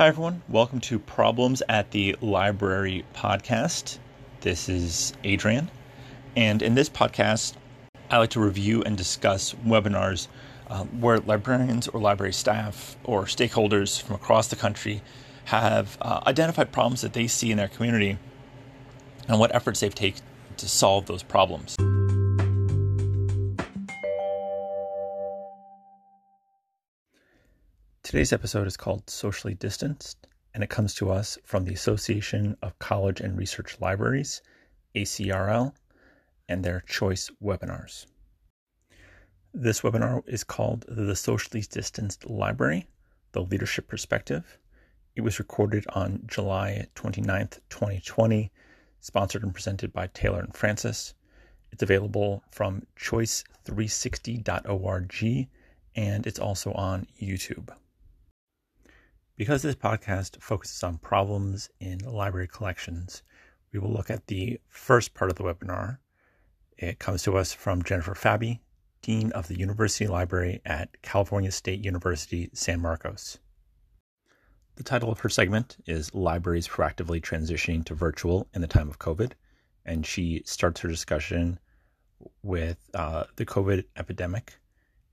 Hi, everyone. Welcome to Problems at the Library podcast. This is Adrian. And in this podcast, I like to review and discuss webinars uh, where librarians or library staff or stakeholders from across the country have uh, identified problems that they see in their community and what efforts they've taken to solve those problems. Today's episode is called Socially Distanced, and it comes to us from the Association of College and Research Libraries, ACRL, and their choice webinars. This webinar is called The Socially Distanced Library The Leadership Perspective. It was recorded on July 29th, 2020, sponsored and presented by Taylor and Francis. It's available from choice360.org and it's also on YouTube. Because this podcast focuses on problems in library collections, we will look at the first part of the webinar. It comes to us from Jennifer Fabbi, Dean of the University Library at California State University, San Marcos. The title of her segment is Libraries Proactively Transitioning to Virtual in the Time of COVID, and she starts her discussion with uh, the COVID epidemic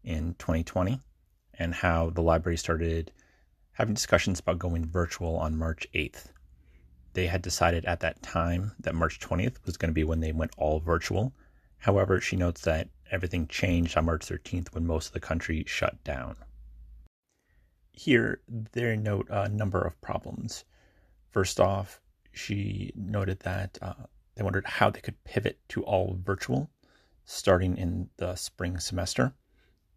in 2020 and how the library started having discussions about going virtual on March 8th. They had decided at that time that March 20th was going to be when they went all virtual. However, she notes that everything changed on March 13th when most of the country shut down. Here, they note a number of problems. First off, she noted that uh, they wondered how they could pivot to all virtual starting in the spring semester.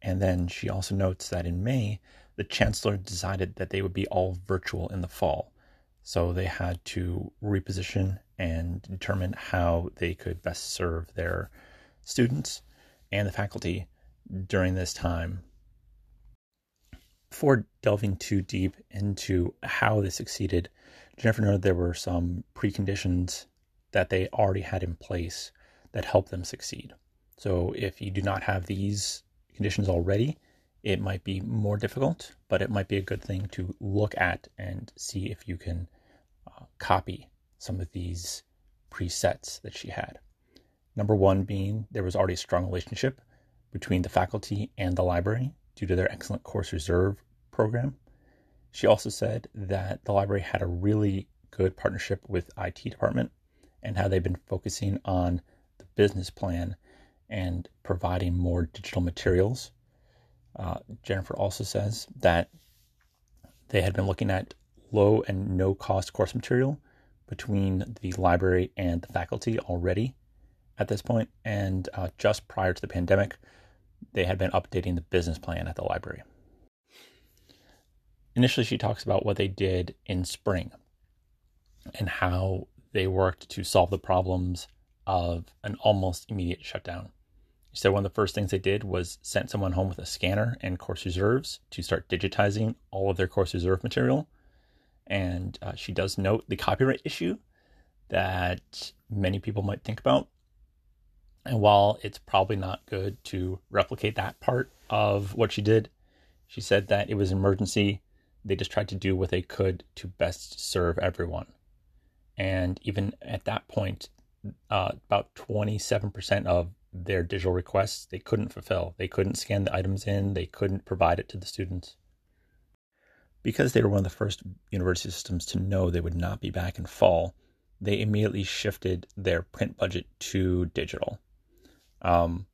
And then she also notes that in May, the chancellor decided that they would be all virtual in the fall. So they had to reposition and determine how they could best serve their students and the faculty during this time. Before delving too deep into how they succeeded, Jennifer noted there were some preconditions that they already had in place that helped them succeed. So if you do not have these conditions already, it might be more difficult, but it might be a good thing to look at and see if you can uh, copy some of these presets that she had. Number one being there was already a strong relationship between the faculty and the library due to their excellent course reserve program. She also said that the library had a really good partnership with IT department and how they've been focusing on the business plan and providing more digital materials uh, Jennifer also says that they had been looking at low and no cost course material between the library and the faculty already at this point, and uh, just prior to the pandemic, they had been updating the business plan at the library. Initially, she talks about what they did in spring and how they worked to solve the problems of an almost immediate shutdown. Said one of the first things they did was sent someone home with a scanner and course reserves to start digitizing all of their course reserve material. And uh, she does note the copyright issue that many people might think about. And while it's probably not good to replicate that part of what she did, she said that it was an emergency. They just tried to do what they could to best serve everyone. And even at that point, uh, about 27% of their digital requests they couldn't fulfill. They couldn't scan the items in, they couldn't provide it to the students. Because they were one of the first university systems to know they would not be back in fall, they immediately shifted their print budget to digital. Um,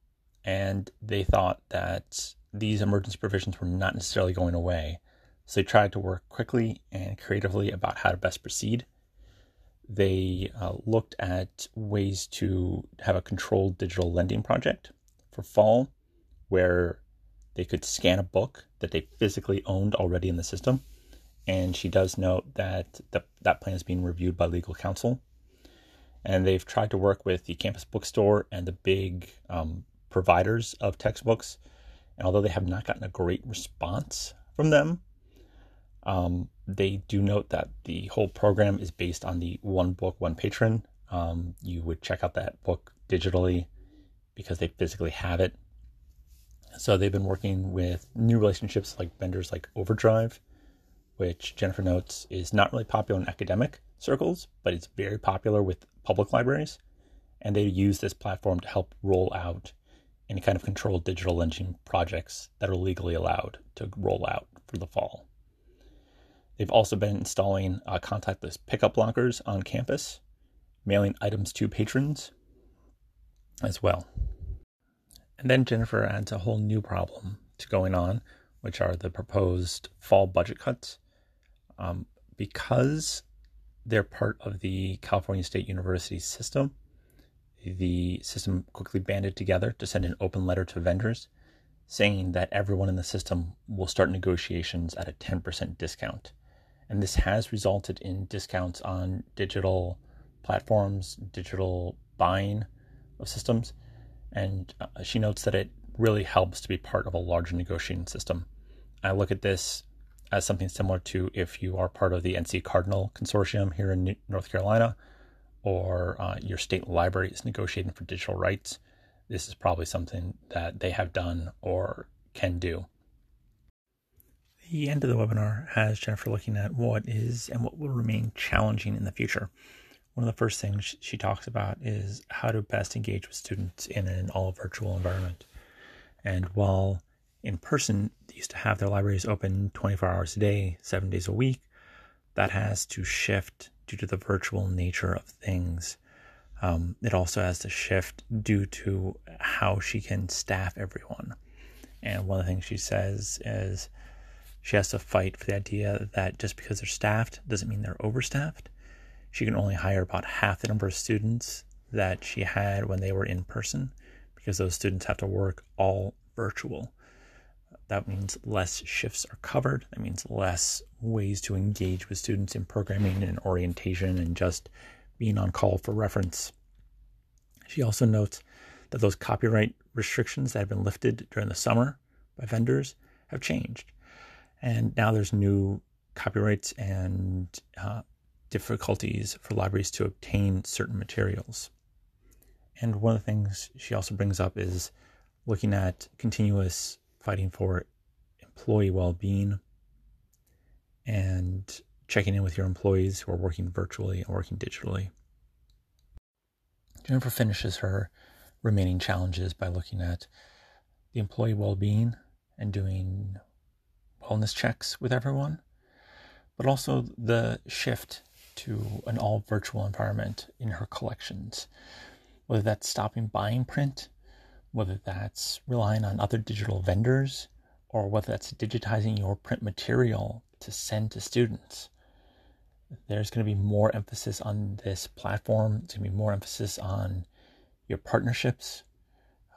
and they thought that these emergency provisions were not necessarily going away. So they tried to work quickly and creatively about how to best proceed they uh, looked at ways to have a controlled digital lending project for fall where they could scan a book that they physically owned already in the system. And she does note that the, that plan is being reviewed by legal counsel. And they've tried to work with the campus bookstore and the big um, providers of textbooks. And although they have not gotten a great response from them, um, they do note that the whole program is based on the one book, one patron. Um, you would check out that book digitally because they physically have it. So they've been working with new relationships like vendors like Overdrive, which Jennifer notes is not really popular in academic circles, but it's very popular with public libraries. And they use this platform to help roll out any kind of controlled digital lending projects that are legally allowed to roll out for the fall. They've also been installing uh, contactless pickup lockers on campus, mailing items to patrons as well. And then Jennifer adds a whole new problem to going on, which are the proposed fall budget cuts. Um, because they're part of the California State University system, the system quickly banded together to send an open letter to vendors saying that everyone in the system will start negotiations at a 10% discount. And this has resulted in discounts on digital platforms, digital buying of systems. And uh, she notes that it really helps to be part of a larger negotiating system. I look at this as something similar to if you are part of the NC Cardinal Consortium here in North Carolina, or uh, your state library is negotiating for digital rights. This is probably something that they have done or can do. The end of the webinar has Jennifer looking at what is and what will remain challenging in the future. One of the first things she talks about is how to best engage with students in an all virtual environment. And while in person, they used to have their libraries open 24 hours a day, seven days a week. That has to shift due to the virtual nature of things. Um, it also has to shift due to how she can staff everyone. And one of the things she says is she has to fight for the idea that just because they're staffed doesn't mean they're overstaffed. She can only hire about half the number of students that she had when they were in person because those students have to work all virtual. That means less shifts are covered. That means less ways to engage with students in programming and orientation and just being on call for reference. She also notes that those copyright restrictions that have been lifted during the summer by vendors have changed. And now there's new copyrights and uh, difficulties for libraries to obtain certain materials. And one of the things she also brings up is looking at continuous fighting for employee well being and checking in with your employees who are working virtually and working digitally. Jennifer finishes her remaining challenges by looking at the employee well being and doing wellness checks with everyone, but also the shift to an all virtual environment in her collections. Whether that's stopping buying print, whether that's relying on other digital vendors, or whether that's digitizing your print material to send to students. There's going to be more emphasis on this platform. There's going to be more emphasis on your partnerships.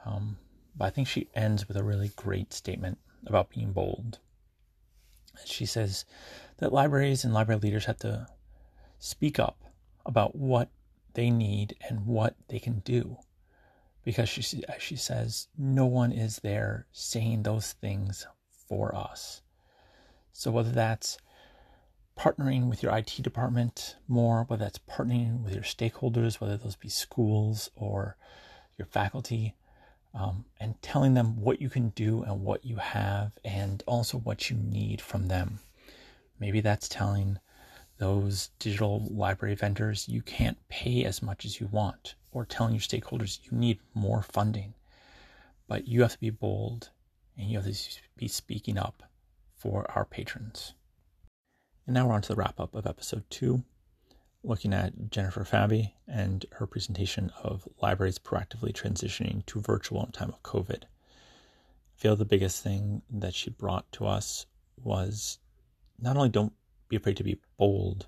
Um, but I think she ends with a really great statement about being bold. She says that libraries and library leaders have to speak up about what they need and what they can do. Because she, she says, no one is there saying those things for us. So whether that's partnering with your IT department more, whether that's partnering with your stakeholders, whether those be schools or your faculty, um, and telling them what you can do and what you have, and also what you need from them. Maybe that's telling those digital library vendors you can't pay as much as you want, or telling your stakeholders you need more funding. But you have to be bold and you have to be speaking up for our patrons. And now we're on to the wrap up of episode two looking at Jennifer Fabbi and her presentation of libraries proactively transitioning to virtual in time of COVID. I feel the biggest thing that she brought to us was not only don't be afraid to be bold,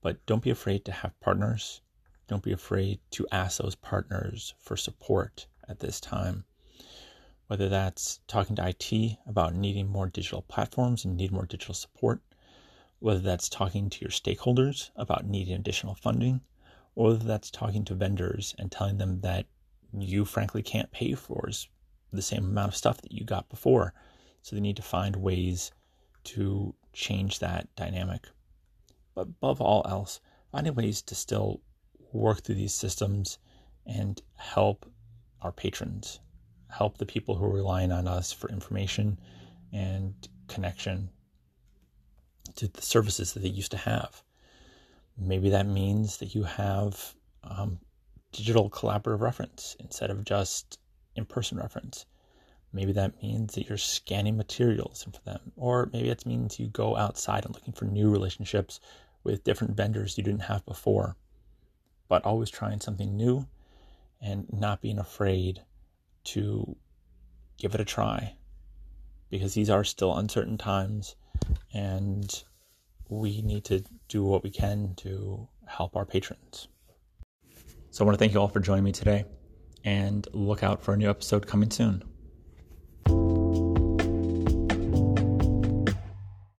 but don't be afraid to have partners. Don't be afraid to ask those partners for support at this time. Whether that's talking to IT about needing more digital platforms and need more digital support, whether that's talking to your stakeholders about needing additional funding, or whether that's talking to vendors and telling them that you frankly can't pay for the same amount of stuff that you got before. So they need to find ways to change that dynamic. But above all else, finding ways to still work through these systems and help our patrons, help the people who are relying on us for information and connection to the services that they used to have. Maybe that means that you have um, digital collaborative reference instead of just in person reference. Maybe that means that you're scanning materials for them, or maybe it means you go outside and looking for new relationships with different vendors you didn't have before. But always trying something new and not being afraid to give it a try because these are still uncertain times and we need to do what we can to help our patrons. So I want to thank you all for joining me today and look out for a new episode coming soon.